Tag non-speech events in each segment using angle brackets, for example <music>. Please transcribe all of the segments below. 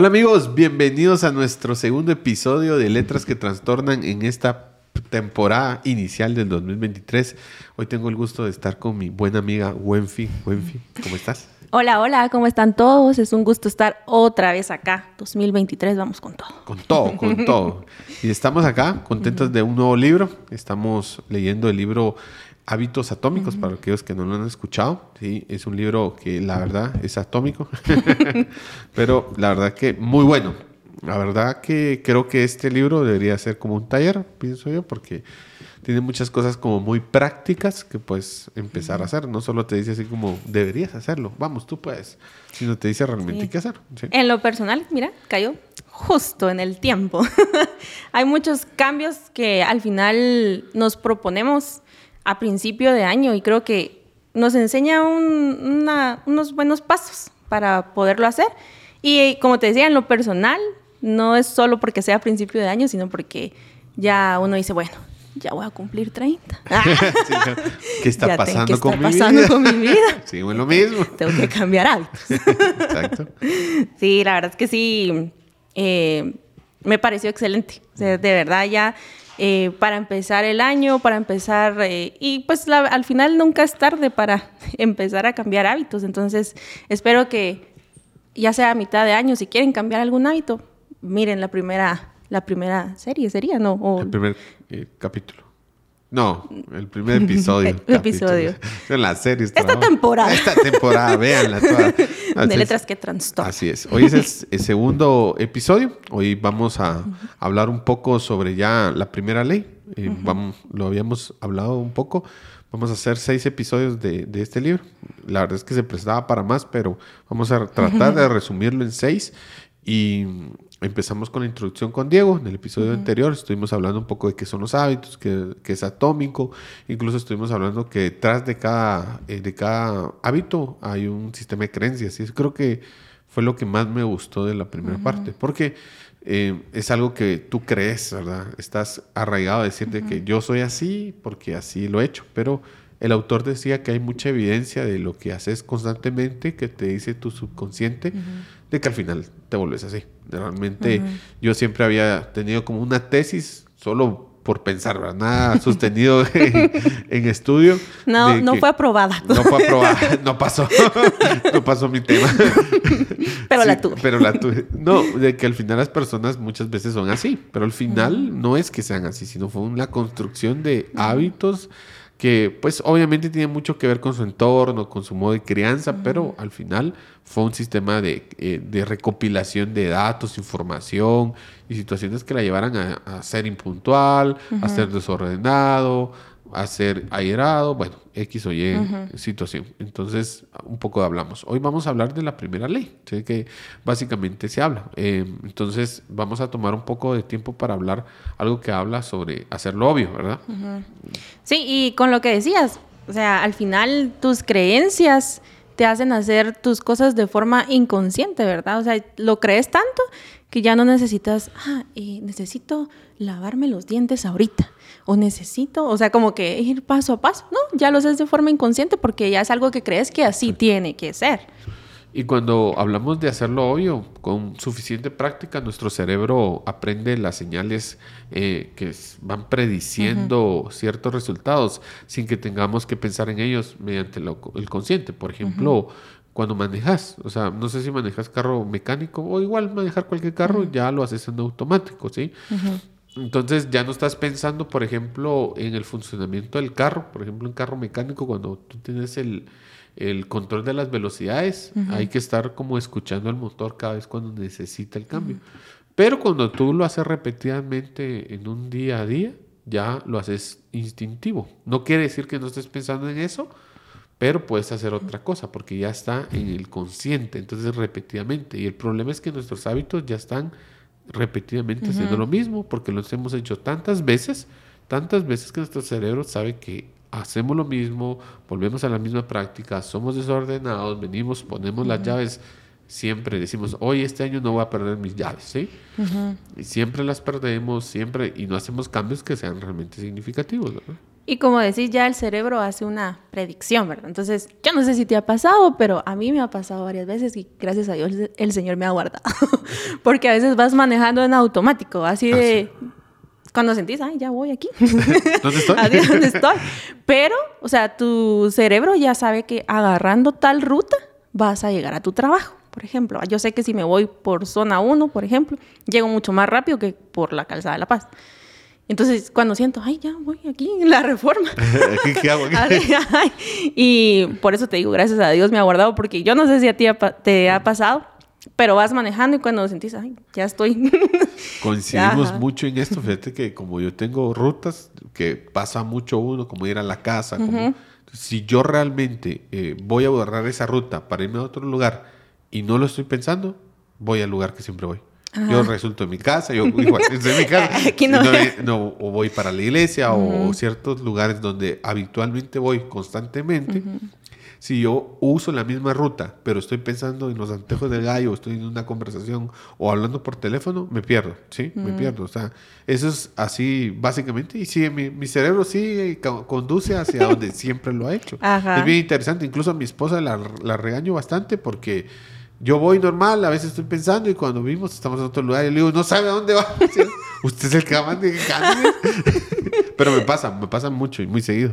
Hola amigos, bienvenidos a nuestro segundo episodio de Letras que Trastornan en esta temporada inicial del 2023. Hoy tengo el gusto de estar con mi buena amiga Wenfi. Wenfi, ¿cómo estás? Hola, hola, ¿cómo están todos? Es un gusto estar otra vez acá. 2023, vamos con todo. Con todo, con todo. Y estamos acá contentos de un nuevo libro. Estamos leyendo el libro Hábitos Atómicos, para aquellos que no lo han escuchado. Sí, es un libro que la verdad es atómico, <laughs> <laughs> pero la verdad que muy bueno. La verdad que creo que este libro debería ser como un taller, pienso yo, porque tiene muchas cosas como muy prácticas que puedes empezar a hacer. No solo te dice así como deberías hacerlo, vamos, tú puedes, sino te dice realmente qué hacer. En lo personal, mira, cayó justo en el tiempo. <laughs> Hay muchos cambios que al final nos proponemos a principio de año y creo que nos enseña unos buenos pasos para poderlo hacer. Y como te decía, en lo personal, no es solo porque sea principio de año, sino porque ya uno dice, bueno, ya voy a cumplir 30. <laughs> <laughs> ¿Qué está pasando, con, mi pasando con mi vida? <laughs> Sigo en lo mismo. Tengo que cambiar hábitos. Exacto. Sí, la verdad es que sí, eh, me pareció excelente. de verdad ya eh, para empezar el año, para empezar, eh, y pues al final nunca es tarde para <laughs> empezar a cambiar hábitos. Entonces, espero que ya sea a mitad de año, si quieren cambiar algún hábito, miren la primera, la primera serie, sería, ¿no? El primer eh, capítulo. No, el primer <laughs> episodio. el episodio. En la serie. Esta temporada. Esta temporada, véanla toda. <laughs> de letras que trastornan. Así es. Hoy es el, segundo episodio. Hoy vamos a hablar un poco sobre ya la primera ley. Eh, vamos, lo habíamos hablado un poco. Vamos a hacer seis episodios de, de, este libro. La verdad es que se prestaba para más, pero vamos a tratar de resumirlo en seis. Y empezamos con la introducción con Diego. En el episodio anterior estuvimos hablando un poco de qué son los hábitos, qué, es atómico. Incluso estuvimos hablando que detrás de cada, eh, de cada hábito hay un sistema de creencias. Y eso creo que fue lo que más me gustó de la primera parte. Porque eh, es algo que tú crees, ¿verdad? Estás arraigado a decirte que yo soy así porque así lo he hecho. Pero el autor decía que hay mucha evidencia de lo que haces constantemente, que te dice tu subconsciente, de que al final te vuelves así. Realmente yo siempre había tenido como una tesis solo por pensar, ¿verdad? Nada <laughs> sostenido en, estudio. No, no fue aprobada. No fue aprobada, <laughs> no pasó. <laughs> no pasó mi tema. Pero la tuve. Pero la tuve. No, de que al final las personas muchas veces son así, pero al final no es que sean así, sino fue una construcción de hábitos que pues obviamente tiene mucho que ver con su entorno, con su modo de crianza, pero al final fue un sistema de, eh, recopilación de datos, información y situaciones que la llevaran a, ser impuntual, a ser desordenado, a ser airado, bueno, X o Y situación. Entonces, un poco hablamos. Hoy vamos a hablar de la primera ley, que básicamente se habla. Eh, entonces, vamos a tomar un poco de tiempo para hablar algo que habla sobre hacerlo obvio, ¿verdad? Sí, y con lo que decías, o sea, al final tus creencias te hacen hacer tus cosas de forma inconsciente, ¿verdad? O sea, lo crees tanto que ya no necesitas, ah, necesito lavarme los dientes ahorita, o necesito, o sea, como que ir paso a paso, no, ya lo haces de forma inconsciente porque ya es algo que crees que así tiene que ser. Y cuando hablamos de hacerlo obvio, con suficiente práctica, nuestro cerebro aprende las señales eh, que van prediciendo ciertos resultados sin que tengamos que pensar en ellos mediante el consciente. Por ejemplo, cuando manejas, o sea, no sé si manejas carro mecánico o igual manejar cualquier carro, ya lo haces en automático, ¿sí? Entonces ya no estás pensando, por ejemplo, en el funcionamiento del carro, por ejemplo, en carro mecánico, cuando tú tienes el, el control de las velocidades, hay que estar como escuchando el motor cada vez cuando necesita el cambio. Pero cuando tú lo haces repetidamente en un día a día, ya lo haces instintivo. No quiere decir que no estés pensando en eso, pero puedes hacer otra cosa porque ya está en el consciente, entonces repetidamente. Y el problema es que nuestros hábitos ya están repetidamente haciendo lo mismo porque los hemos hecho tantas veces, tantas veces que nuestro cerebro sabe que hacemos lo mismo, volvemos a la misma práctica, somos desordenados, venimos, ponemos las llaves, siempre decimos, hoy este año no voy a perder mis llaves, ¿sí? Y siempre las perdemos, siempre, y no hacemos cambios que sean realmente significativos, Y como decís, ya el cerebro hace una predicción, ¿verdad? Entonces, yo no sé si te ha pasado, pero a mí me ha pasado varias veces y gracias a Dios el Señor me ha guardado. <laughs> Porque a veces vas manejando en automático, así de... Cuando sentís, ay, ya voy aquí. <laughs> ¿Dónde estoy? <laughs> ¿Dónde estoy? Pero, o sea, tu cerebro ya sabe que agarrando tal ruta vas a llegar a tu trabajo por ejemplo. Yo sé que si me voy por zona 1, por ejemplo, llego mucho más rápido que por la calzada de La Paz. Entonces, cuando siento, ay, ya voy aquí en <laughs> la reforma. ¿Qué, hago y por eso te digo, gracias a Dios me ha guardado, porque yo no sé si a ti te ha pasado, pero vas manejando y cuando sentís, ay, ya estoy. <laughs> Coincidimos mucho en esto. Fíjate que como yo tengo rutas que pasa mucho uno, como ir a la casa, como, si yo realmente eh, voy a borrar esa ruta para irme a otro lugar, y no lo estoy pensando, voy al lugar que siempre voy. Yo resulto en mi casa, yo igual, en mi casa, <laughs> no, o voy para la iglesia o ciertos lugares donde habitualmente voy constantemente. Si yo uso la misma ruta, pero estoy pensando en los antejos del gallo, estoy en una conversación o hablando por teléfono, me pierdo, ¿sí? Me pierdo. O sea, eso es así básicamente. Y sí, mi, mi cerebro sí conduce hacia donde <laughs> siempre lo ha hecho. Es bien interesante. Incluso a mi esposa la, la regaño bastante porque yo voy normal, a veces estoy pensando y cuando vimos estamos en otro lugar y le digo, no sabe a dónde va. <laughs> Usted es el que va de <laughs> Pero me pasa, me pasa mucho y muy seguido.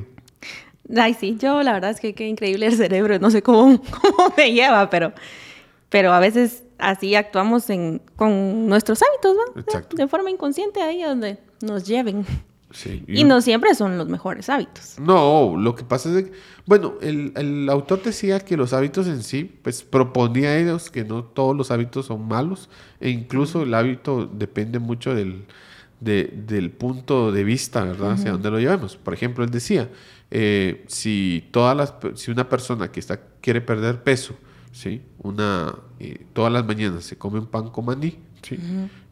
Ay, sí, yo la verdad es que qué increíble el cerebro, no sé cómo, <laughs> cómo me lleva, pero, pero a veces así actuamos en, con nuestros hábitos, ¿no? Exacto. De forma inconsciente ahí donde nos lleven y, no siempre son los mejores hábitos. No, lo que pasa es que, bueno, el, autor decía que los hábitos en sí, pues proponía a ellos que no todos los hábitos son malos, e incluso el hábito depende mucho del, del punto de vista, ¿verdad? Hacia dónde lo llevamos. Por ejemplo, él decía, eh, si, todas las, si una persona que está, quiere perder peso, ¿sí? Una, eh, todas las mañanas se come un pan con maní, ¿sí?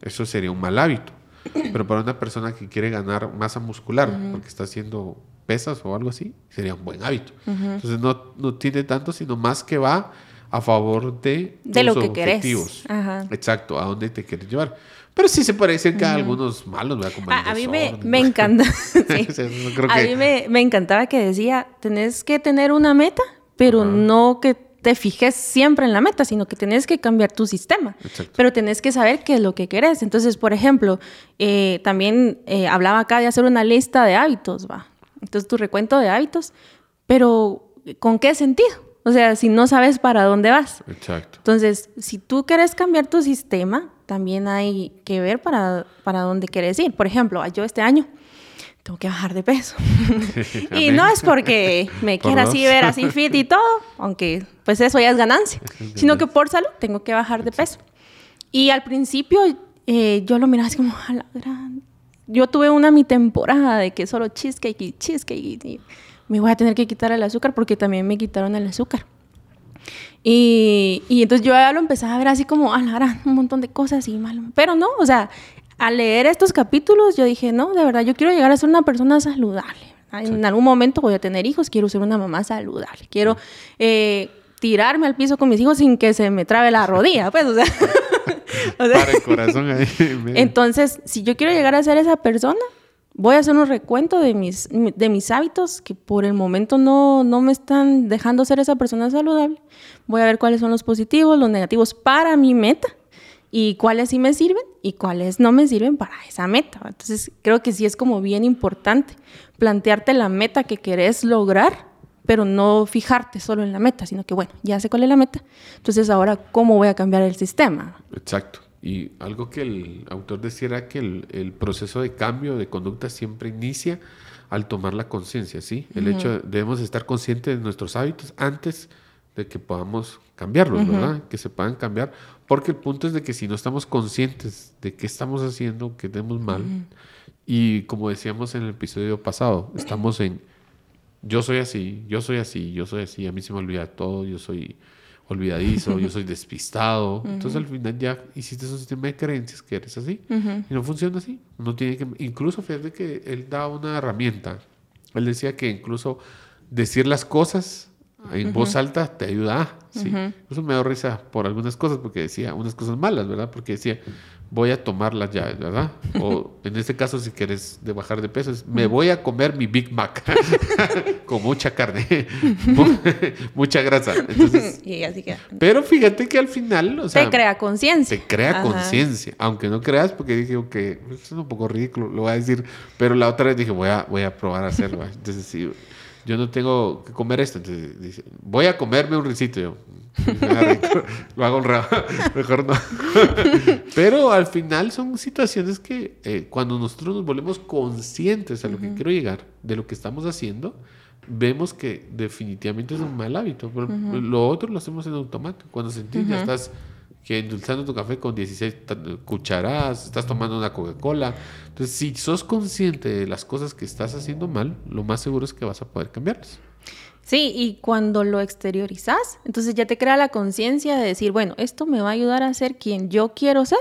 Eso sería un mal hábito. Pero para una persona que quiere ganar masa muscular, porque está haciendo pesas o algo así, sería un buen hábito. Entonces no, no, tiene tanto, sino más que va a favor de, de lo que objetivos. Exacto, a dónde te quieres llevar. Pero sí se parecen que algunos malos, Como a, a mí me, me encanta. <laughs> <laughs> a mí me, me, encantaba que decía, tenés que tener una meta, pero no que te fijes siempre en la meta, sino que tenés que cambiar tu sistema. Pero tenés que saber qué es lo que querés. Entonces, por ejemplo, eh, también eh, hablaba acá de hacer una lista de hábitos, va. Entonces, tu recuento de hábitos, pero ¿con qué sentido? O sea, si no sabes para dónde vas. Exacto. Entonces, si tú quieres cambiar tu sistema, también hay que ver para, para dónde quieres ir. Por ejemplo, yo este año tengo que bajar de peso. <laughs> <laughs> y no es porque me quiera así ver así fit y todo, aunque pues eso ya es ganancia, <laughs> sino que por salud tengo que bajar de peso. Y al principio eh, yo lo miraba así como, a la gran... Yo tuve una mi temporada de que solo cheesecake y cheesecake y, me voy a tener que quitar el azúcar porque también me quitaron el azúcar. Y, y, entonces yo ya lo empezaba a ver así como, a la un montón de cosas y mal. Pero no, o sea, al leer estos capítulos yo dije, no, de verdad, yo quiero llegar a ser una persona saludable. En algún momento voy a tener hijos, quiero ser una mamá saludable. Quiero eh, tirarme al piso con mis hijos sin que se me trabe la rodilla, pues, o sea. <laughs> Para el corazón ahí. <laughs> Entonces, si yo quiero llegar a ser esa persona, voy a hacer un recuento de mis, de mis hábitos que por el momento no, no me están dejando ser esa persona saludable. Voy a ver cuáles son los positivos, los negativos para mi meta y cuáles sí me sirven y cuáles no me sirven para esa meta. Entonces, creo que sí es como bien importante plantearte la meta que querés lograr, pero no fijarte solo en la meta, sino que, bueno, ya sé cuál es la meta, entonces ahora, ¿cómo voy a cambiar el sistema? Exacto. Y algo que el autor decía era que el, proceso de cambio de conducta siempre inicia al tomar la conciencia, ¿sí? El hecho de debemos estar conscientes de nuestros hábitos antes de que podamos cambiarlos, ¿verdad? Que se puedan cambiar porque el punto es de que si no estamos conscientes de qué estamos haciendo, que tenemos mal, y como decíamos en el episodio pasado, estamos en yo soy así, yo soy así, yo soy así, a mí se me olvida todo, yo soy olvidadizo, yo soy despistado. Entonces al final ya hiciste un sistema de creencias que eres así y no funciona así. Uno tiene que, incluso fíjate que él da una herramienta. Él decía que incluso decir las cosas en voz alta te ayuda. Sí. Eso me da risa por algunas cosas, porque decía unas cosas malas, ¿verdad? Porque decía, voy a tomar las llaves, ¿verdad? <laughs> O en este caso, si quieres de bajar de peso, me voy a comer mi Big Mac <laughs> con mucha carne, <laughs> mucha grasa. Entonces, así Pero fíjate que al final, o sea, te crea conciencia. Te crea conciencia, aunque no creas, porque dije, ok, esto es un poco ridículo, lo voy a decir, pero la otra vez dije, voy a, voy a probar a hacerlo. Entonces, sí, yo no tengo que comer esto, entonces dice, voy a comerme un risito. Yo, <laughs> lo hago honrado, <laughs> mejor no. <laughs> Pero al final son situaciones que eh, cuando nosotros nos volvemos conscientes a lo que quiero llegar, de lo que estamos haciendo, vemos que definitivamente es un mal hábito. Lo otro lo hacemos en automático. Cuando sentís ya estás que endulzando tu café con 16 cucharadas, estás tomando una Coca-Cola. Entonces, si sos consciente de las cosas que estás haciendo mal, lo más seguro es que vas a poder cambiarlas. Sí, y cuando lo exteriorizas, entonces ya te crea la conciencia de decir, bueno, esto me va a ayudar a ser quien yo quiero ser.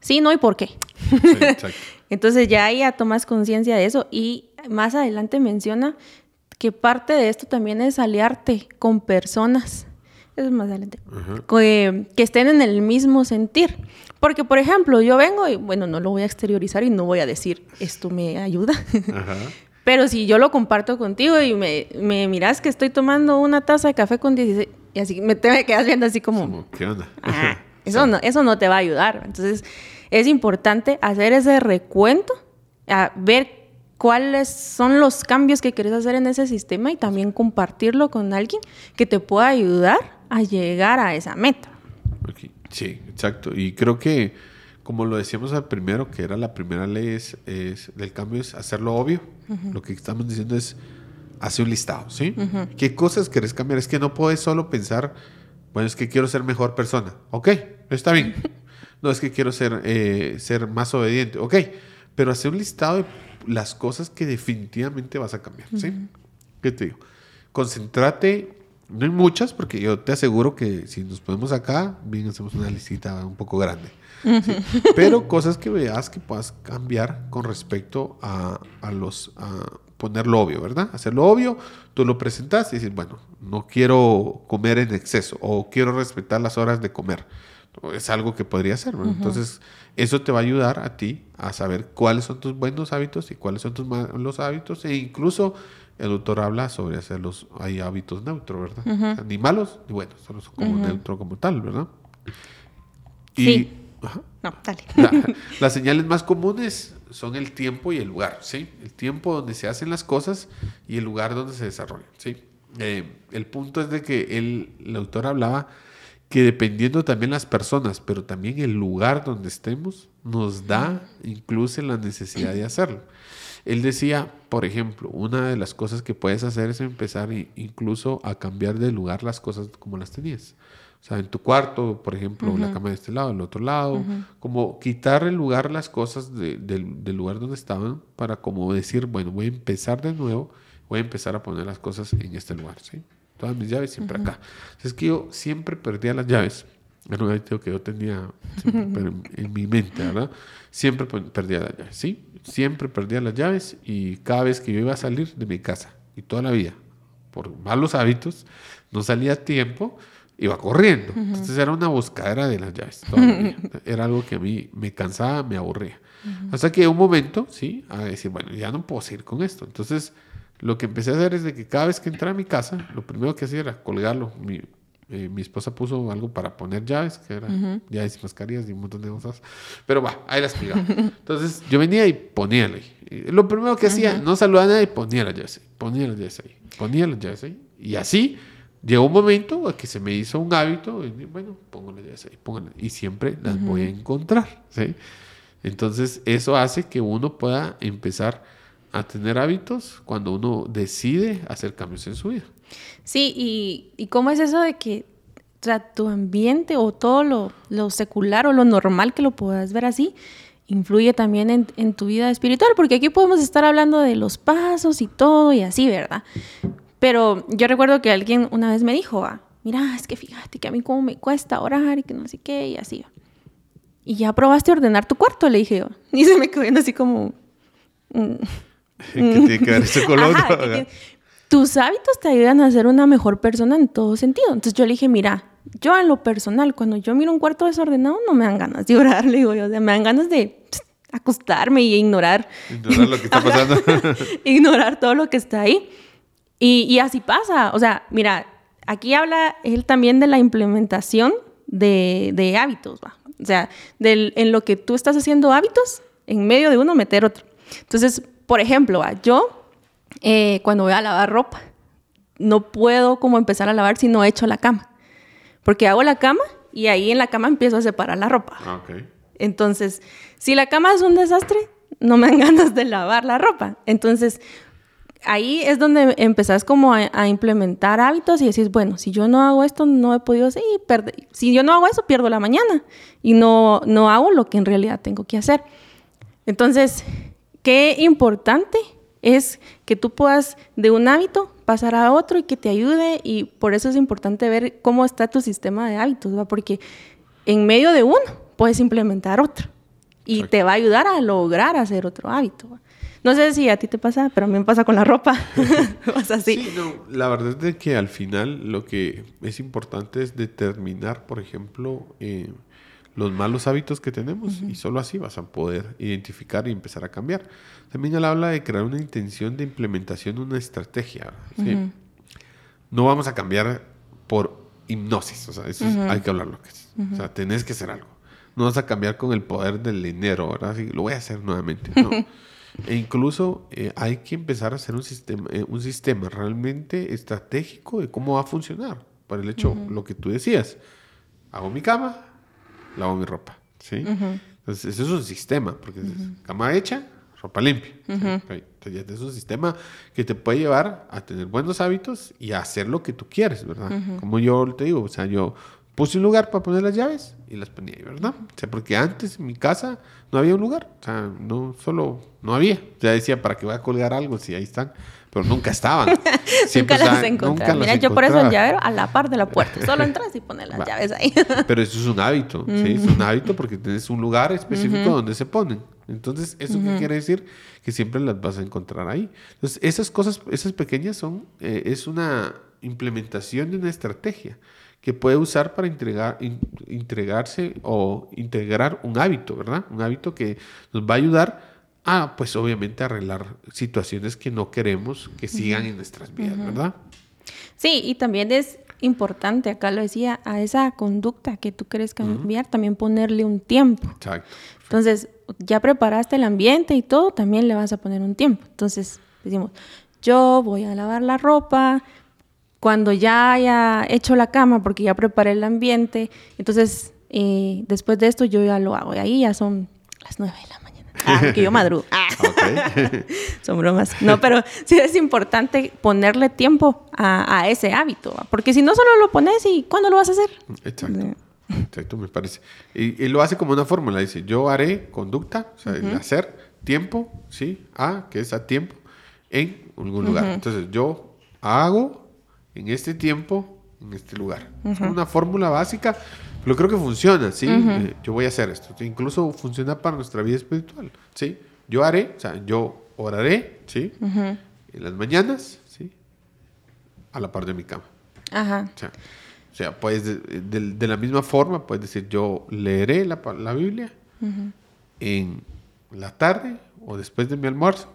Sí, no y por qué. <laughs> entonces ya ahí ya tomas conciencia de eso y más adelante menciona que parte de esto también es aliarte con personas. Eso es más adelante. que, que, estén en el mismo sentir. Porque, por ejemplo, yo vengo y, bueno, no lo voy a exteriorizar y no voy a decir, esto me ayuda. Ajá. <laughs> Pero si yo lo comparto contigo y me, me miras que estoy tomando una taza de café con 16, y así me, te me quedas viendo así como... ¿Qué onda? <laughs> eso, no, eso no te va a ayudar. Entonces, es importante hacer ese recuento, a ver cuáles son los cambios que quieres hacer en ese sistema y también compartirlo con alguien que te pueda ayudar a llegar a esa meta. Sí, exacto. Y creo que como lo decíamos al primero, que era la primera ley es, del cambio, es hacerlo obvio. Lo que estamos diciendo es hacer un listado, ¿sí? ¿Qué cosas querés cambiar? Es que no puedes solo pensar, bueno, es que quiero ser mejor persona. Ok, está bien. <laughs> No es que quiero ser, eh, ser más obediente. Ok, pero hacer un listado de las cosas que definitivamente vas a cambiar, ¿sí? ¿Qué te digo? Concéntrate no hay muchas, porque yo te aseguro que si nos ponemos acá, bien hacemos una listita un poco grande. <laughs> Pero cosas que veas que puedas cambiar con respecto a, los... A ponerlo obvio, ¿verdad? Hacerlo obvio, tú lo presentas y dices, bueno, no quiero comer en exceso o quiero respetar las horas de comer. Es algo que podría ser, Entonces, eso te va a ayudar a ti a saber cuáles son tus buenos hábitos y cuáles son tus malos hábitos e incluso el autor habla sobre hacerlos, hay hábitos neutros, ¿verdad? ni malos ni buenos, solo son como neutro como tal, ¿verdad? Y, sí. No, dale. <laughs> las señales más comunes son el tiempo y el lugar, ¿sí? El tiempo donde se hacen las cosas y el lugar donde se desarrollan, ¿sí? Eh, el punto es de que el autor hablaba que dependiendo también las personas, pero también el lugar donde estemos, nos da incluso la necesidad de hacerlo. Él decía, por ejemplo, una de las cosas que puedes hacer es empezar incluso a cambiar de lugar las cosas como las tenías. O sea, en tu cuarto, por ejemplo, la cama de este lado, el otro lado, como quitar el lugar las cosas del lugar donde estaban para como decir, bueno, voy a empezar de nuevo, voy a empezar a poner las cosas en este lugar, ¿sí? Todas mis llaves siempre acá. Es que yo siempre perdía las llaves. Era un hábito que yo tenía <laughs> en, mi mente, ¿verdad? Siempre perdía las llaves, ¿sí? Siempre perdía las llaves y cada vez que yo iba a salir de mi casa, y toda la vida, por malos hábitos, no salía a tiempo, iba corriendo. Entonces era una buscadera de las llaves. <laughs> Era algo que a mí me cansaba, me aburría. Hasta que un momento, sí, a decir, bueno, ya no puedo seguir con esto. Entonces, lo que empecé a hacer es de que cada vez que entraba a mi casa, lo primero que hacía era colgarlo. Mi, eh, mi esposa puso algo para poner llaves, que era llaves y mascarillas y un montón de cosas. Pero va, ahí las pegaba. Entonces yo venía y ponía ahí. Lo primero que hacía, no saludaba a nadie, ponía las llaves ahí, ponía las llaves ahí, ponía las llaves ahí. Y así llegó un momento a que se me hizo un hábito, y, bueno, pongo las llaves ahí, y siempre las voy a encontrar. ¿sí? Entonces eso hace que uno pueda empezar a tener hábitos cuando uno decide hacer cambios en su vida. Sí, y, y cómo es eso de que tu ambiente o todo lo, secular o lo normal que lo puedas ver así, influye también en, tu vida espiritual, porque aquí podemos estar hablando de los pasos y todo y así, ¿verdad? Pero yo recuerdo que alguien una vez me dijo, ah, mira, es que fíjate que a mí cómo me cuesta orar y que no sé qué y así. Y ya probaste ordenar tu cuarto, le dije yo. <laughs> Y se me quedó así como... <laughs> ¿Qué tiene que ver eso con tus hábitos te ayudan a ser una mejor persona en todo sentido. Entonces yo le dije, mira, yo en lo personal, cuando yo miro un cuarto desordenado, no me dan ganas de orar, <laughs> le digo yo, o sea, me dan ganas de acostarme y ignorar. Ignorar lo que está <laughs> pasando. ignorar todo lo que está ahí. Y, y, así pasa. O sea, mira, aquí habla él también de la implementación de, de hábitos, ¿va? O sea, del, en lo que tú estás haciendo hábitos, en medio de uno meter otro. Entonces, por ejemplo, ¿va? yo eh, cuando voy a lavar ropa, no puedo como empezar a lavar si no he hecho la cama. Porque hago la cama y ahí en la cama empiezo a separar la ropa. Ah, okay. Entonces, si la cama es un desastre, no me dan <laughs> ganas de lavar la ropa. Entonces, ahí es donde empezás como a, implementar hábitos y decís, bueno, si yo no hago esto, no he podido, sí, si yo no hago eso, pierdo la mañana y no, no hago lo que en realidad tengo que hacer. Entonces, qué importante es que tú puedas de un hábito pasar a otro y que te ayude y por eso es importante ver cómo está tu sistema de hábitos, ¿va? porque en medio de uno puedes implementar otro y te va a ayudar a lograr hacer otro hábito. No sé si a ti te pasa, pero a mí me pasa con la ropa. <laughs> pasa así. Sí, no, la verdad es que al final lo que es importante es determinar, por ejemplo, eh, los malos hábitos que tenemos y solo así vas a poder identificar y empezar a cambiar. También él habla de crear una intención de implementación de una estrategia. No vamos a cambiar por hipnosis, o sea, eso hay que hablar lo que es. O sea, tenés que hacer algo. No vas a cambiar con el poder del dinero, ¿verdad? Así, lo voy a hacer nuevamente. No. <laughs> e incluso eh, hay que empezar a hacer un sistema, eh, un sistema realmente estratégico de cómo va a funcionar. Por el hecho, lo que tú decías, hago mi cama, lavo mi ropa. ¿sí? Entonces, eso es un sistema, porque es cama hecha, ropa limpia. Entonces, es un sistema que te puede llevar a tener buenos hábitos y a hacer lo que tú quieres, ¿verdad? Como yo te digo, o sea, yo puse un lugar para poner las llaves y las ponía ahí, ¿verdad? O sea, porque antes en mi casa no había un lugar, o sea, no solo, no había. Ya decía, ¿para qué voy a colgar algo si ahí están? Pero nunca estaban. <laughs> nunca las encontraba. Mira, yo por eso el llavero a la par de la puerta. Solo <laughs> entras y pones las llaves ahí. <laughs> pero eso es un hábito, ¿sí? Es un hábito porque tienes un lugar específico donde se ponen. Entonces, ¿eso qué quiere decir? Que siempre las vas a encontrar ahí. Entonces, esas cosas, esas pequeñas son, eh, es una implementación de una estrategia que puede usar para entregar, entregarse o integrar un hábito, ¿verdad? Un hábito que nos va a ayudar Ah, pues obviamente arreglar situaciones que no queremos que sigan en nuestras vidas, ¿verdad? Sí, y también es importante, acá lo decía, a esa conducta que tú quieres cambiar, también ponerle un tiempo. Exacto. Entonces, ya preparaste el ambiente y todo, también le vas a poner un tiempo. Entonces, decimos, yo voy a lavar la ropa, cuando ya haya hecho la cama, porque ya preparé el ambiente, entonces, eh, después de esto yo ya lo hago, y ahí ya son las nueve de la mañana. Ah, que yo madrugo. <laughs> Ah. <laughs> Son bromas. No, pero sí es importante ponerle tiempo a, ese hábito, porque si no solo lo pones y ¿cuándo lo vas a hacer? Exacto. Exacto, me parece. Y, lo hace como una fórmula, dice, yo haré conducta, o sea, el hacer, tiempo, ¿sí? A, que es a tiempo, en algún lugar. Entonces, yo hago en este tiempo, en este lugar. Es una fórmula básica pero creo que funciona, ¿sí? Eh, yo voy a hacer esto. Incluso funciona para nuestra vida espiritual, ¿sí? Yo haré, o sea, yo oraré, ¿sí? En las mañanas, ¿sí? A la par de mi cama. Ajá. O sea, puedes, de, la misma forma, puedes decir, yo leeré la, la Biblia en la tarde o después de mi almuerzo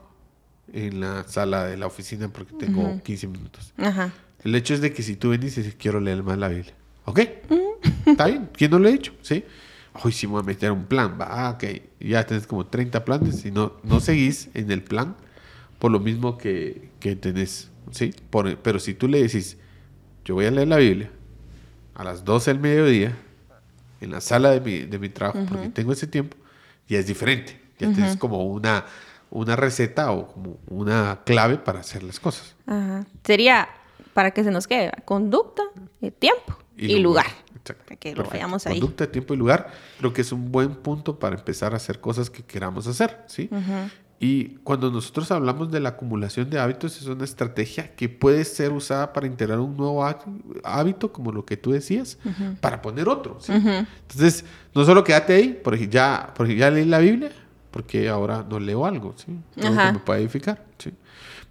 en la sala de la oficina porque tengo 15 minutos. Ajá. El hecho es de que si tú venís y dices, quiero leer más la Biblia, ¿ok? Está bien, ¿quién no lo ha hecho? ¿Sí? Hoy sí me voy a meter un plan, va, ah, ok, ya tenés como 30 planes y no, no seguís en el plan por lo mismo que, que tenés, ¿sí? pero si tú le decís, yo voy a leer la Biblia a las 12 del mediodía en la sala de mi, de mi trabajo, porque tengo ese tiempo, ya es diferente, ya tienes tenés como una, una receta o como una clave para hacer las cosas. Sería, para que se nos quede, conducta, eh, tiempo y, lugar. Para que lo vayamos ahí. Conducta, tiempo y lugar. Creo que es un buen punto para empezar a hacer cosas que queramos hacer, ¿sí? Y cuando nosotros hablamos de la acumulación de hábitos, es una estrategia que puede ser usada para integrar un nuevo hábito, como lo que tú decías, para poner otro. ¿sí? Entonces, no solo quédate ahí, porque ya, porque ya leí la Biblia, porque ahora no leo algo, ¿sí? que me puede edificar, ¿sí?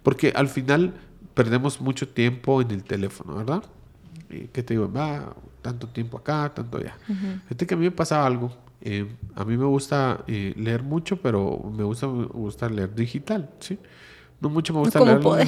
Porque al final perdemos mucho tiempo en el teléfono, ¿verdad? ¿Qué te digo? Va, tanto tiempo acá, tanto allá. Fíjate que a mí me pasa algo. Eh, a mí me gusta eh, leer mucho, pero me gusta, me gusta leer digital, ¿sí? No mucho me gusta leer.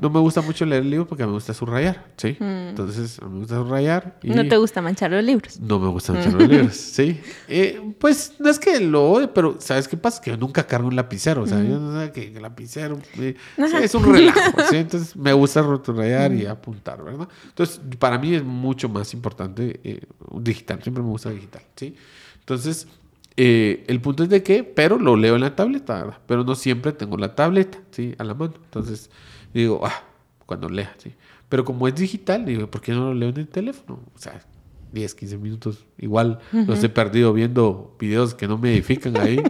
No me gusta mucho leer libros porque me gusta subrayar, ¿sí? Mm. Entonces, me gusta subrayar. Y ¿No te gusta manchar los libros? No me gusta manchar los libros, <laughs> sí. Eh, pues no es que lo odie, pero ¿sabes qué pasa? Que yo nunca cargo un lapicero, o sea, yo no sé que el lapicero eh, es un relajo, ¿sí? <laughs> Entonces, me gusta subrayar y apuntar, ¿verdad? Entonces, para mí es mucho más importante eh, digital, siempre me gusta digital, ¿sí? Entonces, el punto es de que, pero lo leo en la tableta, ¿verdad? Pero no siempre tengo la tableta, ¿sí? A la mano. Entonces, digo, ah, cuando lea, sí. Pero como es digital, digo, ¿por qué no lo leo en el teléfono? O sea, 10, 15 minutos. Igual los he perdido viendo videos que no me edifican ahí. <laughs>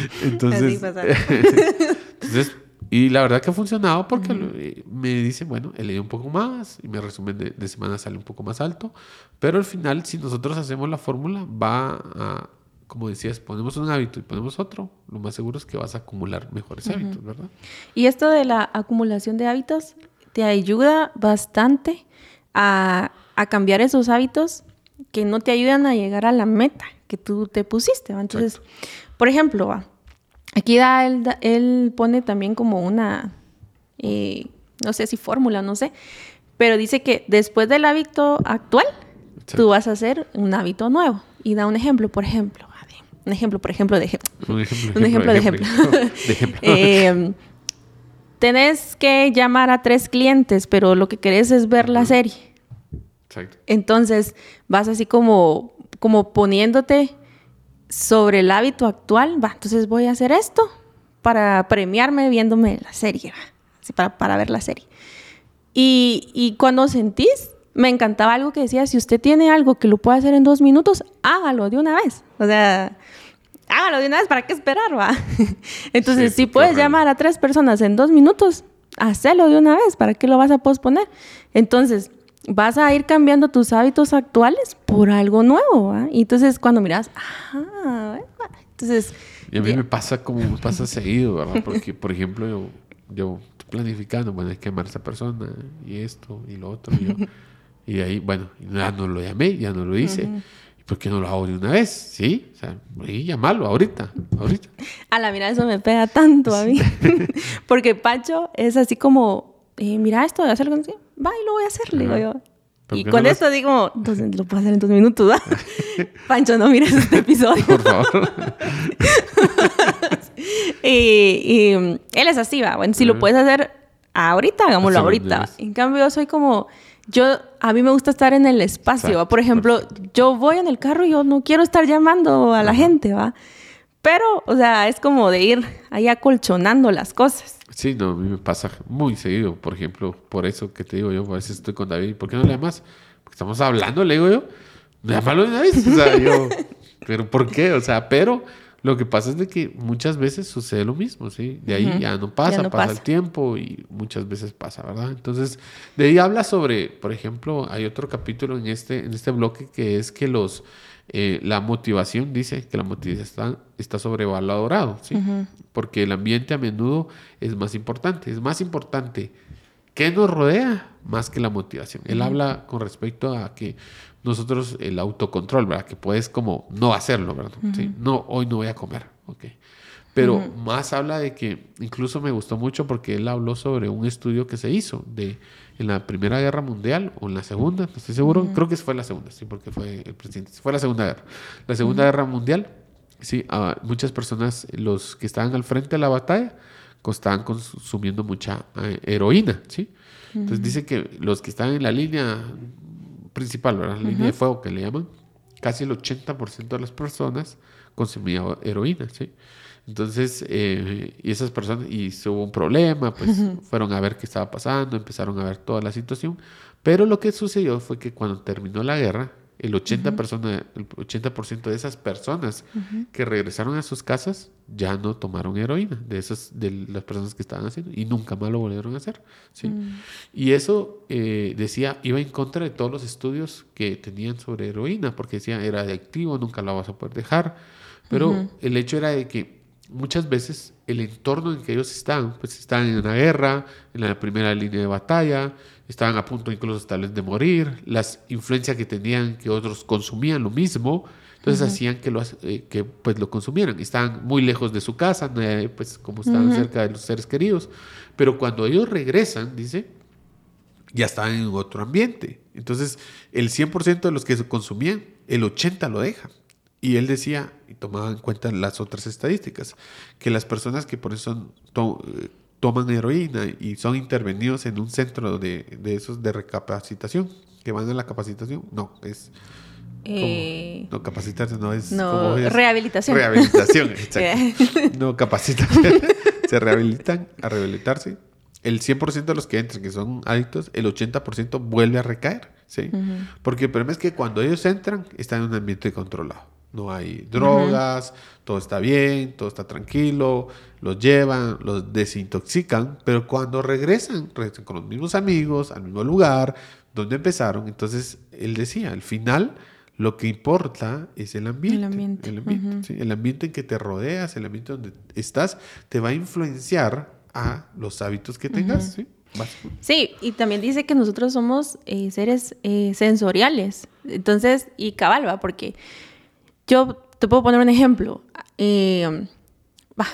<laughs> entonces, <laughs> entonces, y la verdad que ha funcionado porque me dicen, bueno, he leído un poco más y mi resumen de, de, semana sale un poco más alto. Pero al final, si nosotros hacemos la fórmula, va a como decías, ponemos un hábito y ponemos otro, lo más seguro es que vas a acumular mejores hábitos, ¿verdad? Y esto de la acumulación de hábitos te ayuda bastante a, cambiar esos hábitos que no te ayudan a llegar a la meta que tú te pusiste. Entonces, por ejemplo, aquí da él, él, pone también como una, eh, no sé si fórmula, no sé, pero dice que después del hábito actual, tú vas a hacer un hábito nuevo. Y da un ejemplo, por ejemplo, un ejemplo, por ejemplo, de ejemplo. Un ejemplo, de ejemplo. Eh, <laughs> <laughs> tenés que llamar a tres clientes, pero lo que querés es ver la serie. Exacto. Entonces vas así como, como poniéndote sobre el hábito actual. Va, entonces voy a hacer esto para premiarme viéndome la serie, Así para, para ver la serie. Y, y cuando sentís me encantaba algo que decía, si usted tiene algo que lo puede hacer en dos minutos, hágalo de una vez. O sea, hágalo de una vez, ¿para qué esperar, va? <laughs> Entonces, si puedes llamar a tres personas en dos minutos, hacelo de una vez, ¿para qué lo vas a posponer? Entonces, vas a ir cambiando tus hábitos actuales por algo nuevo, ¿va? Y entonces, cuando miras, ah, entonces... Y a mí me pasa como me pasa <laughs> seguido, ¿verdad? Porque, por ejemplo, yo, yo estoy planificando, bueno, hay que llamar a esa persona y esto y lo otro. Y yo, <laughs> y ahí, bueno, ya no lo llamé, ya no lo hice. ¿Y por qué no lo hago de una vez? Sí, o sea, y llamarlo ahorita, ahorita. A la mira, eso me pega tanto a mí. <laughs> Porque Pacho es así como, eh, mira esto, de hacerlo así, va y lo voy a hacer, le digo yo. Y con esto digo, entonces lo puedo hacer en dos minutos, <laughs> Pancho, no mires este episodio. Por favor. <laughs> y, él es así, va. Bueno, si lo puedes hacer ahorita, hagámoslo ahorita. En cambio, yo soy como, yo, a mí me gusta estar en el espacio, Por ejemplo, yo voy en el carro y yo no quiero estar llamando a la gente, ¿va? Pero, o sea, es como de ir ahí acolchonando las cosas. Sí, no, a mí me pasa muy seguido. Por ejemplo, por eso que te digo yo, a veces estoy con David, ¿por qué no le llamas? Porque estamos hablando, le digo yo, de una vez. O sea, yo, <laughs> ¿pero por qué? O sea, pero lo que pasa es de que muchas veces sucede lo mismo, ¿sí? De ahí ya no pasa, pasa, el tiempo y muchas veces pasa, ¿verdad? Entonces, de ahí habla sobre, por ejemplo, hay otro capítulo en este, en este bloque que es que los, eh, la motivación dice que la motivación está, está sobrevalorado, ¿sí? Porque el ambiente a menudo es más importante, es más importante qué nos rodea más que la motivación. Él habla con respecto a que nosotros el autocontrol, ¿verdad? Que puedes como no hacerlo, ¿verdad? ¿Sí? No, hoy no voy a comer, ¿ok? Pero más habla de que, incluso me gustó mucho porque él habló sobre un estudio que se hizo de en la Primera Guerra Mundial o en la Segunda, no estoy seguro, creo que fue la Segunda, sí, porque fue el presidente, fue la Segunda Guerra. La Segunda Guerra Mundial, sí, muchas personas, los que estaban al frente de la batalla, estaban consumiendo mucha eh, heroína, ¿sí? Entonces dice que los que estaban en la línea principal, ¿verdad? La línea de fuego que le llaman, casi el 80% de las personas consumían heroína, ¿sí? Entonces, eh, y esas personas, y hubo un problema, pues fueron a ver qué estaba pasando, empezaron a ver toda la situación, pero lo que sucedió fue que cuando terminó la guerra, el 80%, el 80 de esas personas que regresaron a sus casas ya no tomaron heroína, de esas de las personas que estaban haciendo, y nunca más lo volvieron a hacer. ¿sí? Mm. Y eso eh, decía, iba en contra de todos los estudios que tenían sobre heroína, porque decía, era adictivo, nunca la vas a poder dejar. Pero el hecho era de que muchas veces el entorno en que ellos están, pues están en una guerra, en la primera línea de batalla, estaban a punto incluso tal vez de morir, las influencias que tenían que otros consumían lo mismo, entonces hacían que lo, eh, que, pues, lo consumieran. Estaban muy lejos de su casa, pues como estaban cerca de los seres queridos. Pero cuando ellos regresan, dice, ya estaban en otro ambiente. Entonces, el 100% de los que consumían, el 80% lo dejan. Y él decía, y tomaba en cuenta las otras estadísticas, que las personas que por eso eh, toman heroína y son intervenidos en un centro de, de, esos de recapacitación, que van a la capacitación, no, es... Eh, no, capacitarse no es... No, rehabilitación. Rehabilitación, <laughs> exacto. no, capacitación. <laughs> Se rehabilitan a rehabilitarse. El 100% de los que entran, que son adictos, el 80% vuelve a recaer. ¿sí? Porque el problema es que cuando ellos entran, están en un ambiente controlado no hay drogas, todo está bien, todo está tranquilo, los llevan, los desintoxican, pero cuando regresan, regresan con los mismos amigos, al mismo lugar donde empezaron, entonces él decía, al final lo que importa es el ambiente. El ambiente. El ambiente, el ambiente en que te rodeas, el ambiente donde estás, te va a influenciar a los hábitos que tengas. ¿sí? Sí, y también dice que nosotros somos eh, seres eh, sensoriales. Entonces, y cabal, porque yo te puedo poner un ejemplo. Eh,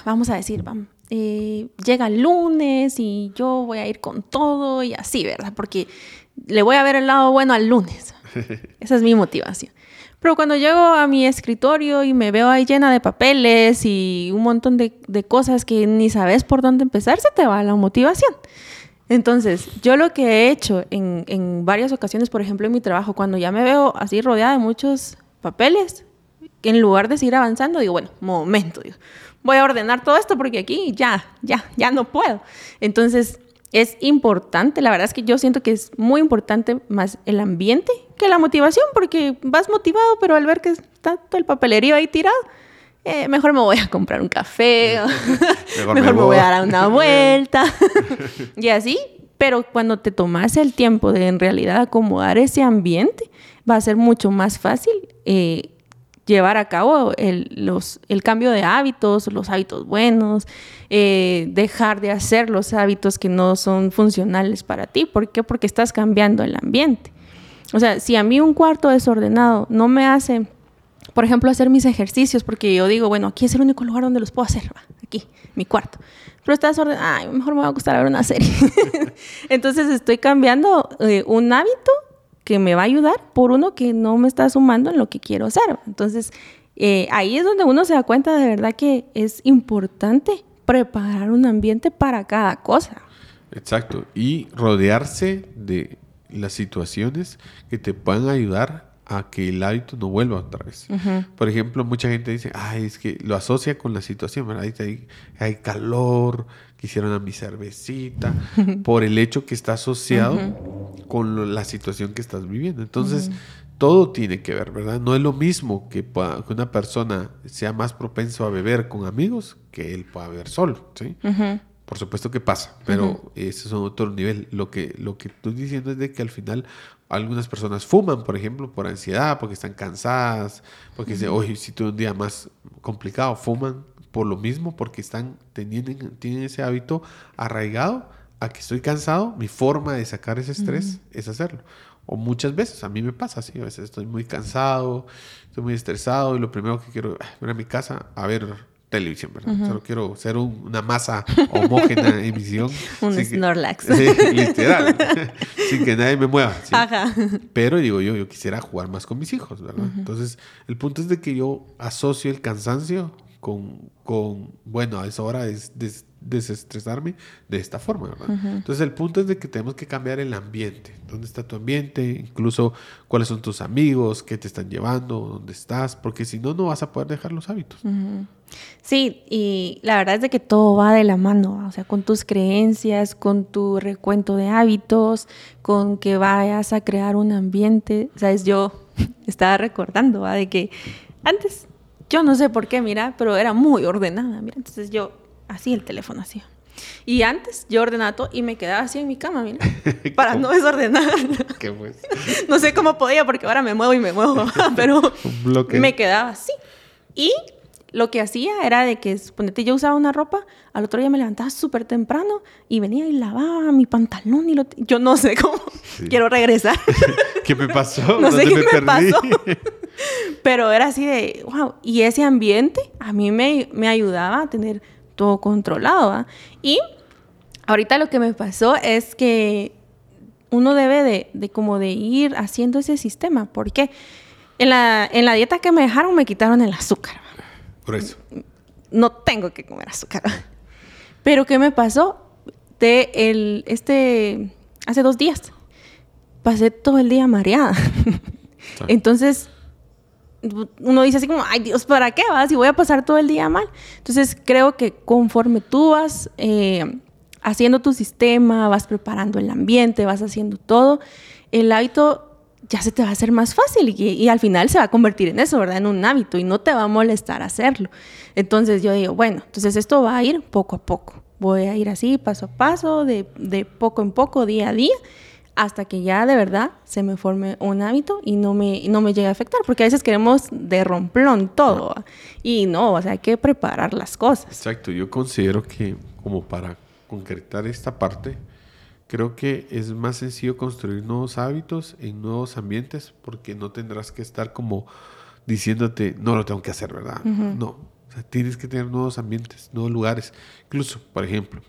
vamos a decir, eh, llega el lunes y yo voy a ir con todo y así, ¿verdad? Porque le voy a ver el lado bueno al lunes. <laughs> Esa es mi motivación. Pero cuando llego a mi escritorio y me veo ahí llena de papeles y un montón de, cosas que ni sabes por dónde empezar, se te va la motivación. Entonces, yo lo que he hecho en, en varias ocasiones, por ejemplo, en mi trabajo, cuando ya me veo así rodeada de muchos papeles, en lugar de seguir avanzando, digo, bueno, momento, voy a ordenar todo esto porque aquí ya, ya, ya no puedo. Entonces, es importante, la verdad es que yo siento que es muy importante más el ambiente que la motivación, porque vas motivado, pero al ver que está todo el papelerío ahí tirado, eh, mejor me voy a comprar un café, <laughs> mejor, me, voy. a dar una vuelta, <laughs> y así, pero cuando te tomas el tiempo de en realidad acomodar ese ambiente, va a ser mucho más fácil eh, llevar a cabo el, los, el cambio de hábitos, los hábitos buenos, eh, dejar de hacer los hábitos que no son funcionales para ti. ¿Por qué? Porque estás cambiando el ambiente. O sea, si a mí un cuarto desordenado no me hace, por ejemplo, hacer mis ejercicios, porque yo digo, bueno, aquí es el único lugar donde los puedo hacer, aquí, mi cuarto. Pero está desordenado, ay, mejor me va a gustar ver una serie. <laughs> Entonces estoy cambiando eh, un hábito que me va a ayudar por uno que no me está sumando en lo que quiero hacer. Entonces, eh, ahí es donde uno se da cuenta de verdad que es importante preparar un ambiente para cada cosa. Exacto. Y rodearse de las situaciones que te puedan ayudar a que el hábito no vuelva otra vez. Por ejemplo, mucha gente dice, ay, es que lo asocia con la situación, ¿verdad? Hay, hay calor, quisieron a mi cervecita, <laughs> por el hecho que está asociado con la situación que estás viviendo. Entonces, todo tiene que ver, ¿verdad? No es lo mismo que, que, una persona sea más propenso a beber con amigos que él pueda beber solo, ¿sí? Por supuesto que pasa, pero ese es otro nivel. Lo que, lo que estoy diciendo es de que al final algunas personas fuman, por ejemplo, por ansiedad, porque están cansadas, porque dicen, oye, si tuve un día más complicado, fuman por lo mismo, porque están teniendo, tienen ese hábito arraigado a que estoy cansado, mi forma de sacar ese estrés es hacerlo. O muchas veces, a mí me pasa así, a veces estoy muy cansado, estoy muy estresado y lo primero que quiero es ir a mi casa a ver televisión, ¿verdad? Solo quiero ser una masa homogénea en emisión. <laughs> un Snorlax. <laughs> literal. <laughs> sin que nadie me mueva. Ajá. Pero digo yo, yo quisiera jugar más con mis hijos, ¿verdad? Entonces, el punto es de que yo asocio el cansancio con, con bueno, a esa hora es desestresarme de esta forma, ¿verdad? Entonces el punto es de que tenemos que cambiar el ambiente. ¿Dónde está tu ambiente? Incluso cuáles son tus amigos, qué te están llevando, dónde estás, porque si no, no vas a poder dejar los hábitos. Sí, y la verdad es de que todo va de la mano, o sea, con tus creencias, con tu recuento de hábitos, con que vayas a crear un ambiente. Sabes, yo <laughs> estaba recordando ¿va? de que antes yo no sé por qué, mira, pero era muy ordenada, mira. Entonces yo, así el teléfono así. Y antes yo ordenaba todo y me quedaba así en mi cama, mira, <laughs> <laughs> para no desordenar. <laughs> ¿Qué pues? No sé cómo podía porque ahora me muevo y me muevo, pero me quedaba así. Y lo que hacía era de que, suponete, yo usaba una ropa, al otro día me levantaba súper temprano y venía y lavaba mi pantalón y lo... Yo no sé cómo. Quiero regresar. ¿Qué me pasó? No sé qué me, pasó. Pero era así de, wow. Y ese ambiente a mí me, me ayudaba a tener todo controlado. Y ahorita lo que me pasó es que uno debe de, de, como de ir haciendo ese sistema. ¿Por qué? En la, en la dieta que me dejaron me quitaron el azúcar. Por eso. No tengo que comer azúcar. Pero ¿qué me pasó? De el, este, hace dos días pasé todo el día mareada. <laughs> Entonces, uno dice así como, ay Dios, ¿para qué vas? Si voy a pasar todo el día mal. Entonces, creo que conforme tú vas eh, haciendo tu sistema, vas preparando el ambiente, vas haciendo todo, el hábito ya se te va a hacer más fácil y, al final se va a convertir en eso, ¿verdad? En un hábito y no te va a molestar hacerlo. Entonces yo digo, bueno, entonces esto va a ir poco a poco. Voy a ir así, paso a paso, de, de poco en poco, día a día, hasta que ya de verdad se me forme un hábito y no me, no me llegue a afectar. Porque a veces queremos de romplón todo. Y no, o sea, hay que preparar las cosas. Exacto, yo considero que como para concretar esta parte, Creo que es más sencillo construir nuevos hábitos en nuevos ambientes porque no tendrás que estar como diciéndote, no lo tengo que hacer, ¿verdad? No, o sea, tienes que tener nuevos ambientes, nuevos lugares. Incluso, por ejemplo,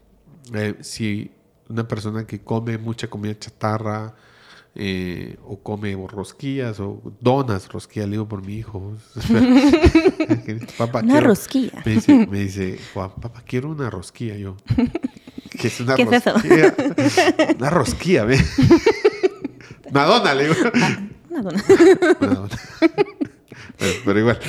eh, si una persona que come mucha comida chatarra eh, o come rosquillas o donas, rosquillas, le digo por mi hijo. <laughs> papá, una rosquilla. Me dice, me dice, Juan, papá, quiero una rosquilla yo. <laughs> ¿Qué es una ¿Qué rosquilla? Es eso? <laughs> Una rosquilla, ¿ve? Madonna, le digo. Ah, Madonna. Madonna. Pero, igual.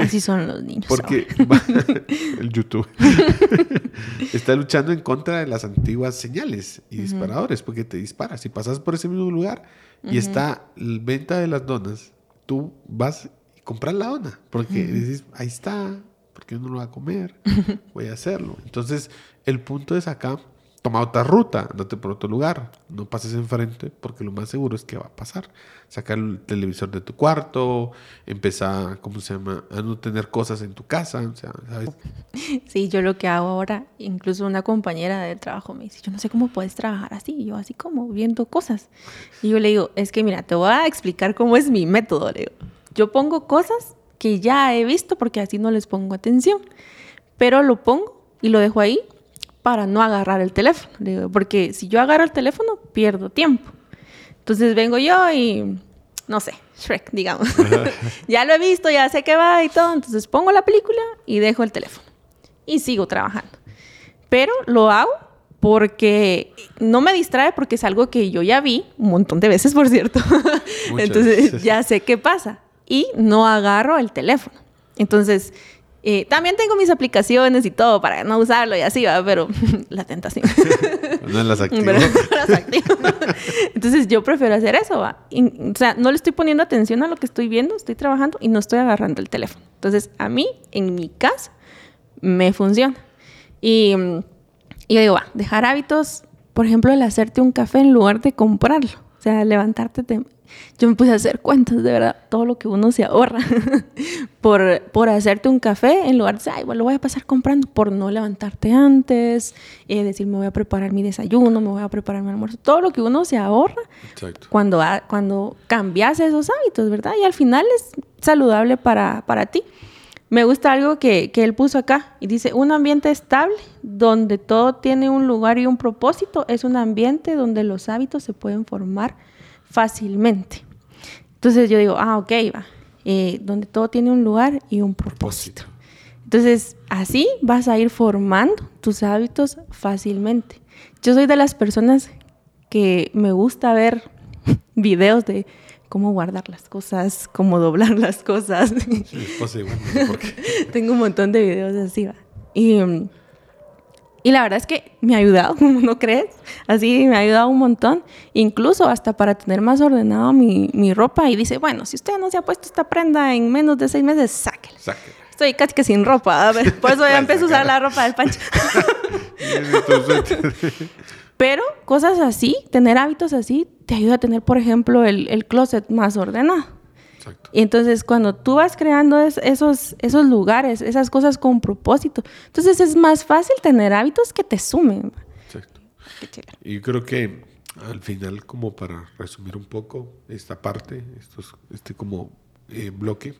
Así son los niños. Porque <laughs> el YouTube <laughs> está luchando en contra de las antiguas señales y disparadores, porque te disparas. Si pasas por ese mismo lugar y está la venta de las donas, tú vas y compras la dona, porque dices, ahí está, porque uno lo va a comer, <laughs> voy a hacerlo. Entonces, el punto es acá toma otra ruta, andate por otro lugar, no pases enfrente porque lo más seguro es que va a pasar. Sacar el televisor de tu cuarto, empezar, ¿cómo se llama? A no tener cosas en tu casa, o sea, ¿sabes? <laughs> Sí, yo lo que hago ahora, incluso una compañera de trabajo me dice, yo no sé cómo puedes trabajar así, yo así como viendo cosas. Y yo le digo, es que mira, te voy a explicar cómo es mi método, le digo. Yo pongo cosas que ya he visto porque así no les pongo atención, pero lo pongo y lo dejo ahí para no agarrar el teléfono. porque si yo agarro el teléfono, pierdo tiempo. Entonces vengo yo y, no sé, Shrek, digamos. <laughs> ya lo he visto, ya sé que va y todo. Entonces pongo la película y dejo el teléfono. Y sigo trabajando. Pero lo hago porque no me distrae porque es algo que yo ya vi un montón de veces, por cierto. <laughs> Entonces ya sé qué pasa. Y no agarro el teléfono. Entonces, eh, también tengo mis aplicaciones y todo para no usarlo y así, ¿va? pero <laughs> la tentación. <laughs> no las activo. <laughs> Entonces yo prefiero hacer eso, ¿va? o sea, no le estoy poniendo atención a lo que estoy viendo, estoy trabajando y no estoy agarrando el teléfono. Entonces a mí, en mi caso, me funciona. Y, y yo digo, va, dejar hábitos, por ejemplo, el hacerte un café en lugar de comprarlo. O sea, levantarte yo me puse a hacer cuentas de verdad, todo lo que uno se ahorra <laughs> por, por hacerte un café en lugar de decir, ay, bueno, lo voy a pasar comprando, por no levantarte antes, eh, decir, me voy a preparar mi desayuno, me voy a preparar mi almuerzo, todo lo que uno se ahorra cuando, cuando cambias esos hábitos, ¿verdad? Y al final es saludable para, para ti. Me gusta algo que, que, él puso acá y dice, un ambiente estable donde todo tiene un lugar y un propósito es un ambiente donde los hábitos se pueden formar fácilmente. Entonces yo digo, ah, ok, va, eh, donde todo tiene un lugar y un propósito. Entonces, así vas a ir formando tus hábitos fácililmente. Yo soy de las personas que me gusta ver <laughs> videos de cómo guardar las cosas, cómo <laughs> doblar las cosas. Sí, <laughs> Tengo un montón de videos así, va. Y mm, y la verdad es que me ha ayudado, <laughs> ¿no crees? Así me ha ayudado un montón, incluso hasta para tener más ordenado mi, mi, ropa. Y dice, bueno, si usted no se ha puesto esta prenda en menos de seis meses, sáquela. Sáquela. Estoy casi que sin ropa, a ver, por eso <laughs> ya empecé a usar la ropa del pancho. <laughs> Pero cosas así, tener hábitos así, te ayuda a tener, por ejemplo, el, el closet más ordenado. Exacto. Y entonces cuando tú vas creando esos, esos lugares, esas cosas con propósito, entonces es más fácil tener hábitos que te sumen. Exacto. Y creo que al final, como para resumir un poco esta parte, estos, este como eh, bloque,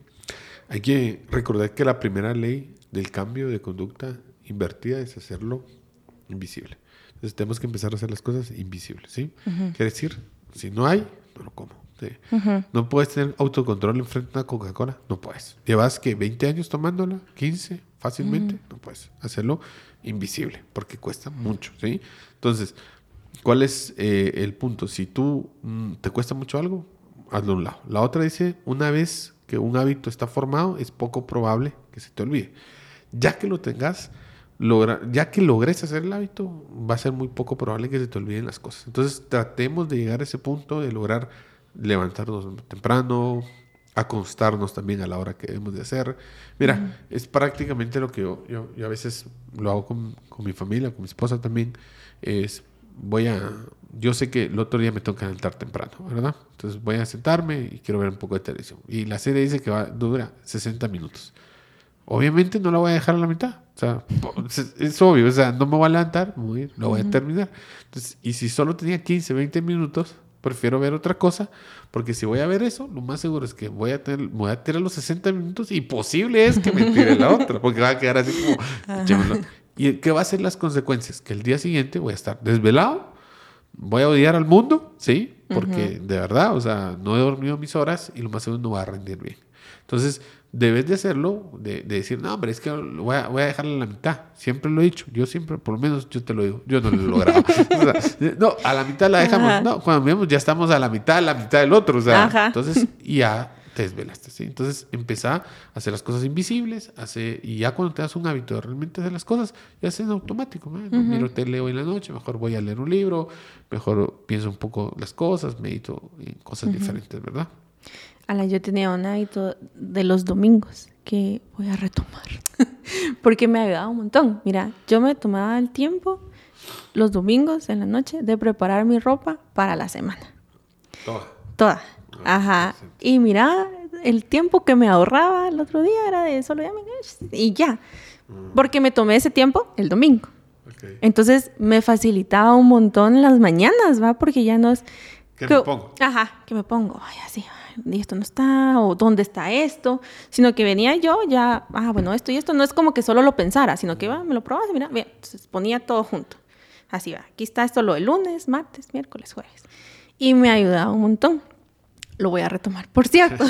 hay que recordar que la primera ley del cambio de conducta invertida es hacerlo invisible. Entonces tenemos que empezar a hacer las cosas invisibles, ¿sí? Quiere decir, si no hay, no lo como. No puedes tener autocontrol enfrente de una Coca-Cola, no puedes. Llevas que 20 años tomándola, 15 fácilmente, no puedes hacerlo invisible porque cuesta mucho, ¿sí? Entonces, ¿cuál es eh, el punto? Si tú mm, te cuesta mucho algo, hazlo a un lado. La otra dice, una vez que un hábito está formado, es poco probable que se te olvide. Ya que lo tengas, logra, ya que logres hacer el hábito, va a ser muy poco probable que se te olviden las cosas. Entonces tratemos de llegar a ese punto de lograr levantarnos temprano, acostarnos también a la hora que debemos de hacer. Mira, es prácticamente lo que yo, yo, a veces lo hago con, con, mi familia, con mi esposa también, es voy a, yo sé que el otro día me tengo que levantar temprano, ¿verdad? Entonces voy a sentarme y quiero ver un poco de televisión. Y la serie dice que va, dura 60 minutos. Obviamente no la voy a dejar a la mitad. O sea, es obvio, o sea, no me voy a levantar, voy, lo voy a terminar. Entonces, y si solo tenía 15, 20 minutos, prefiero ver otra cosa, porque si voy a ver eso, lo más seguro es que voy a tener, voy a tirar los 60 minutos y posible es que me tire la otra, porque va a quedar así como... <laughs> ¿Y qué va a ser las consecuencias? Que el día siguiente voy a estar desvelado, voy a odiar al mundo, ¿sí? Porque de verdad, o sea, no he dormido mis horas y lo más seguro no va a rendir bien. Entonces, debes de hacerlo, de, decir, no, hombre, es que voy a, voy a dejarla a la mitad. Siempre lo he dicho. Yo siempre, por lo menos yo te lo digo, yo no lo he logrado. <laughs> no, a la mitad la dejamos. No, cuando vemos ya estamos a la mitad, a la mitad del otro. O sea, entonces ya te desvelaste. ¿sí? Entonces empieza a hacer las cosas invisibles. Hace, y ya cuando te das un hábito de realmente hacer las cosas, ya es en automático. ¿no? Miro tele hoy en la noche, mejor voy a leer un libro, mejor pienso un poco las cosas, medito en cosas diferentes, ¿verdad? Ala, yo tenía un hábito de los domingos que voy a retomar <laughs> porque me ha ayudado un montón. Mira, yo me tomaba el tiempo los domingos en la noche de preparar mi ropa para la semana. Toda. Toda. Ah, Ajá. Y mira, el tiempo que me ahorraba el otro día era de solo ya y ya. Mm. Porque me tomé ese tiempo el domingo. Entonces me facilitaba un montón las mañanas, ¿va? Porque ya no es... ¿Qué me pongo? Ajá, que me pongo. Ay, así, y esto no está, o dónde está esto, sino que venía yo ya, ah, bueno, esto y esto, no es como que solo lo pensara, sino que va, me lo probaba, mira, bien, entonces ponía todo junto. Así va, aquí está esto lo de lunes, martes, miércoles, jueves. Y me ha ayudado un montón. Lo voy a retomar, por cierto,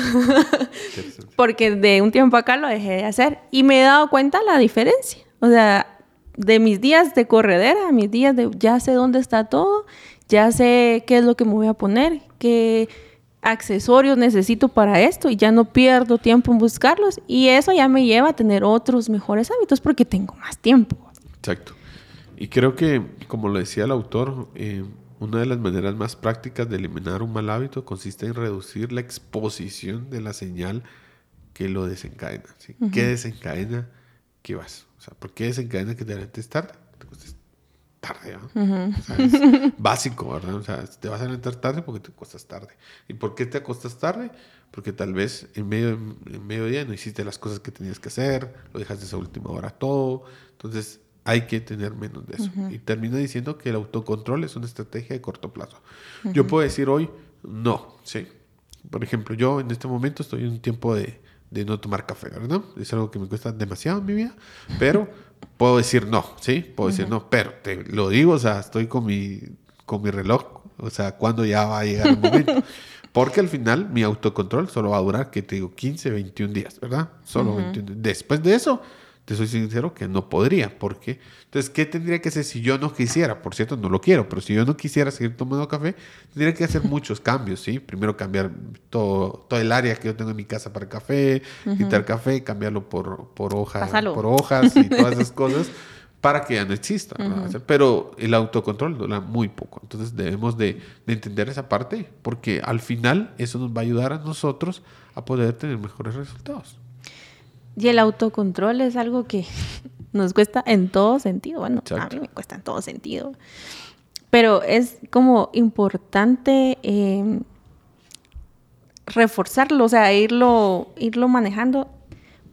<laughs> porque de un tiempo acá lo dejé de hacer y me he dado cuenta la diferencia. O sea, de mis días de corredera, mis días de ya sé dónde está todo, ya sé qué es lo que me voy a poner, qué accesorios necesito para esto y ya no pierdo tiempo en buscarlos y eso ya me lleva a tener otros mejores hábitos porque tengo más tiempo. Exacto. Y creo que, como lo decía el autor, eh, una de las maneras más prácticas de eliminar un mal hábito consiste en reducir la exposición de la señal que lo desencadena. ¿Qué desencadena que vas? O sea, ¿por qué desencadena que te levantes tarde? Tarde. <laughs> básico, ¿verdad? O sea, te vas a levantar tarde porque te acostas tarde. ¿Y por qué te acostas tarde? Porque tal vez en medio, en mediodía no hiciste las cosas que tenías que hacer, lo dejaste esa última hora todo. Entonces, hay que tener menos de eso. Y termino diciendo que el autocontrol es una estrategia de corto plazo. Yo puedo decir hoy, no, sí. Por ejemplo, yo en este momento estoy en un tiempo de, de no tomar café, ¿verdad? Es algo que me cuesta demasiado en mi vida, pero puedo decir no, ¿sí? Puedo decir no, pero te lo digo, o sea, estoy con mi, con mi reloj, o sea, cuando ya va a llegar el momento. <laughs> Porque al final mi autocontrol solo va a durar, que te digo, 15, 21 días, ¿verdad? Solo 21 Después de eso, te soy sincero que no podría. porque Entonces, ¿qué tendría que hacer si yo no quisiera? Por cierto, no lo quiero, pero si yo no quisiera seguir tomando café, tendría que hacer muchos cambios, ¿sí? Primero cambiar todo, todo el área que yo tengo en mi casa para café, quitar café, cambiarlo por, por, hojas, por hojas y todas esas <laughs> cosas para que ya no exista. Pero el autocontrol dura muy poco. Entonces debemos de, de, entender esa parte porque al final eso nos va a ayudar a nosotros a poder tener mejores resultados. Y el autocontrol es algo que <laughs> nos cuesta en todo sentido. Bueno, a mí me cuesta en todo sentido. Pero es como importante em, reforzarlo, o sea, irlo, irlo manejando.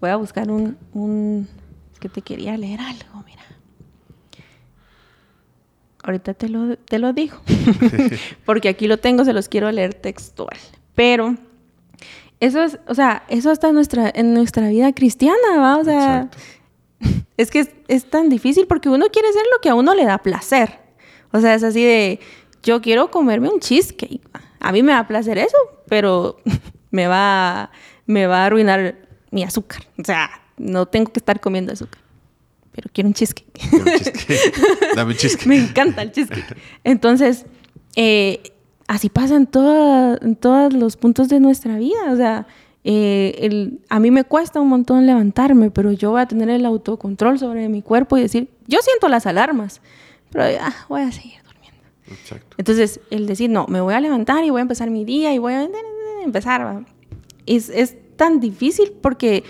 Voy a buscar un, un que te quería leer algo, mira. Ahorita te lo, te lo digo, <laughs> <laughs> porque aquí lo tengo, se los quiero leer textual. Pero eso es, o sea, eso está en nuestra, en nuestra vida cristiana, ¿va? O sea, <laughs> es que es, es, tan difícil porque uno quiere hacer lo que a uno le da placer. O sea, es así de, yo quiero comerme un cheesecake. A mí me da placer eso, pero <laughs> me va, me va a arruinar mi azúcar. O sea, no tengo que estar comiendo azúcar. Pero quiero un cheesecake. <laughs> Dame un cheesecake. me encanta el cheesecake. Entonces, eh, así pasa en, en todos los puntos de nuestra vida. O sea, eh, el, a mí me cuesta un montón levantarme, pero yo voy a tener el autocontrol sobre mi cuerpo y decir, yo siento las alarmas, pero ya voy a seguir durmiendo. Exacto. Entonces, el decir, no, me voy a levantar y voy a empezar mi día y voy a empezar, es, es tan difícil porque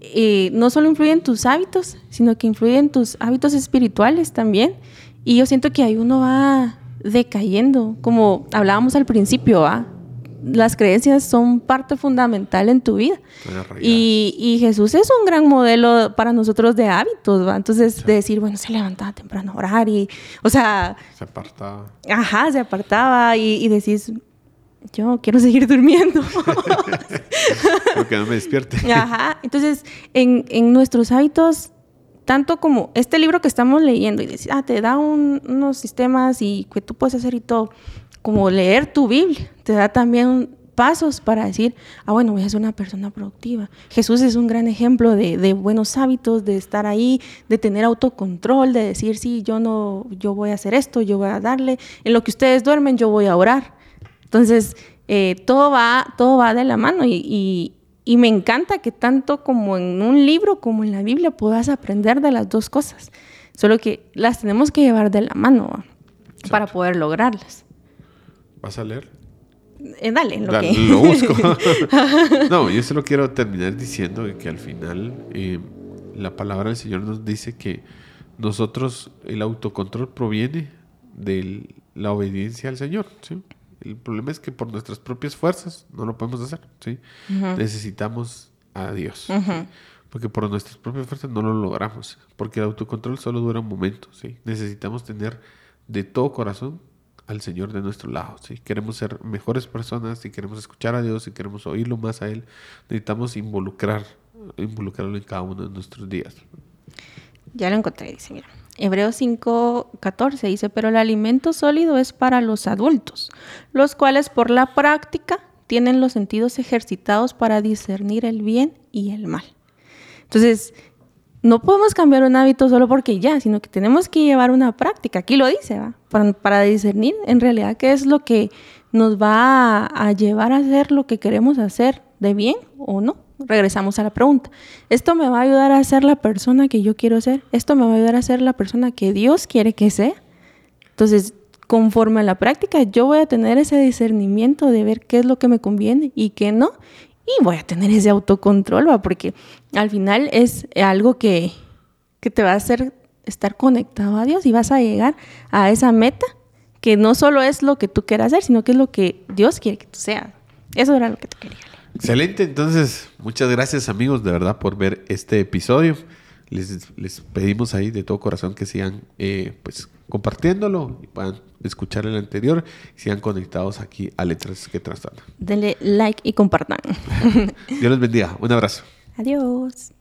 eh, no solo influye en tus hábitos, sino que influye en tus hábitos espirituales también. Y yo siento que ahí uno va decayendo, como hablábamos al principio, las creencias son parte fundamental en tu vida. Y, y, Jesús es un gran modelo para nosotros de hábitos, ¿va? Entonces, de decir, bueno, se levantaba temprano a orar y, o sea... Se apartaba. Ajá, se apartaba y, y decís, yo quiero seguir durmiendo. <laughs> Porque no me despierte. Ajá, entonces, en, en nuestros hábitos tanto como este libro que estamos leyendo y decir, ah, te da unos sistemas y que tú puedes hacer y todo, como leer tu Biblia, te da también pasos para decir, ah, bueno, voy a ser una persona productiva. Jesús es un gran ejemplo de, buenos hábitos, de estar ahí, de tener autocontrol, de decir, sí, yo no, yo voy a hacer esto, yo voy a darle, en lo que ustedes duermen, yo voy a orar. Entonces, eh, todo, va, todo va de la mano y, y me encanta que tanto como en un libro como en la Biblia puedas aprender de las dos cosas. Solo que las tenemos que llevar de la mano para poder lograrlas. ¿Vas a leer? Eh, dale, lo, que... lo <laughs> busco. <laughs> no, yo solo quiero terminar diciendo que al final eh, la palabra del Señor nos dice que nosotros, el autocontrol proviene de la obediencia al Señor. ¿sí? El problema es que por nuestras propias fuerzas no lo podemos hacer. ¿sí? Necesitamos a Dios. Porque por nuestras propias fuerzas no lo logramos. Porque el autocontrol solo dura un momento. ¿sí? Necesitamos tener de todo corazón al Señor de nuestro lado. Si queremos ser mejores personas, si queremos escuchar a Dios, si queremos oírlo más a Él, necesitamos involucrar, involucrarlo en cada uno de nuestros días. Ya lo encontré, dice, mira. Hebreos 5:14 dice, pero el alimento sólido es para los adultos, los cuales por la práctica tienen los sentidos ejercitados para discernir el bien y el mal. Entonces, no podemos cambiar un hábito solo porque ya, sino que tenemos que llevar una práctica. Aquí lo dice, Para, discernir en realidad qué es lo que nos va a, llevar a hacer lo que queremos hacer de bien o no. Regresamos a la pregunta. ¿Esto me va a ayudar a ser la persona que yo quiero ser? ¿Esto me va a ayudar a ser la persona que Dios quiere que sea? Entonces, conforme a la práctica, yo voy a tener ese discernimiento de ver qué es lo que me conviene y qué no y voy a tener ese autocontrol, ¿va? porque al final es algo que, que te va a hacer estar conectado a Dios y vas a llegar a esa meta que no solo es lo que tú quieras hacer, sino que es lo que Dios quiere que tú seas. Eso era lo que te quería. Excelente, entonces muchas gracias amigos de verdad por ver este episodio. Les, les pedimos ahí de todo corazón que sigan eh, pues compartiéndolo y puedan escuchar el anterior y sigan conectados aquí a Letras que Trastornan. Denle like y compartan. <laughs> Dios les bendiga. Un abrazo. Adiós.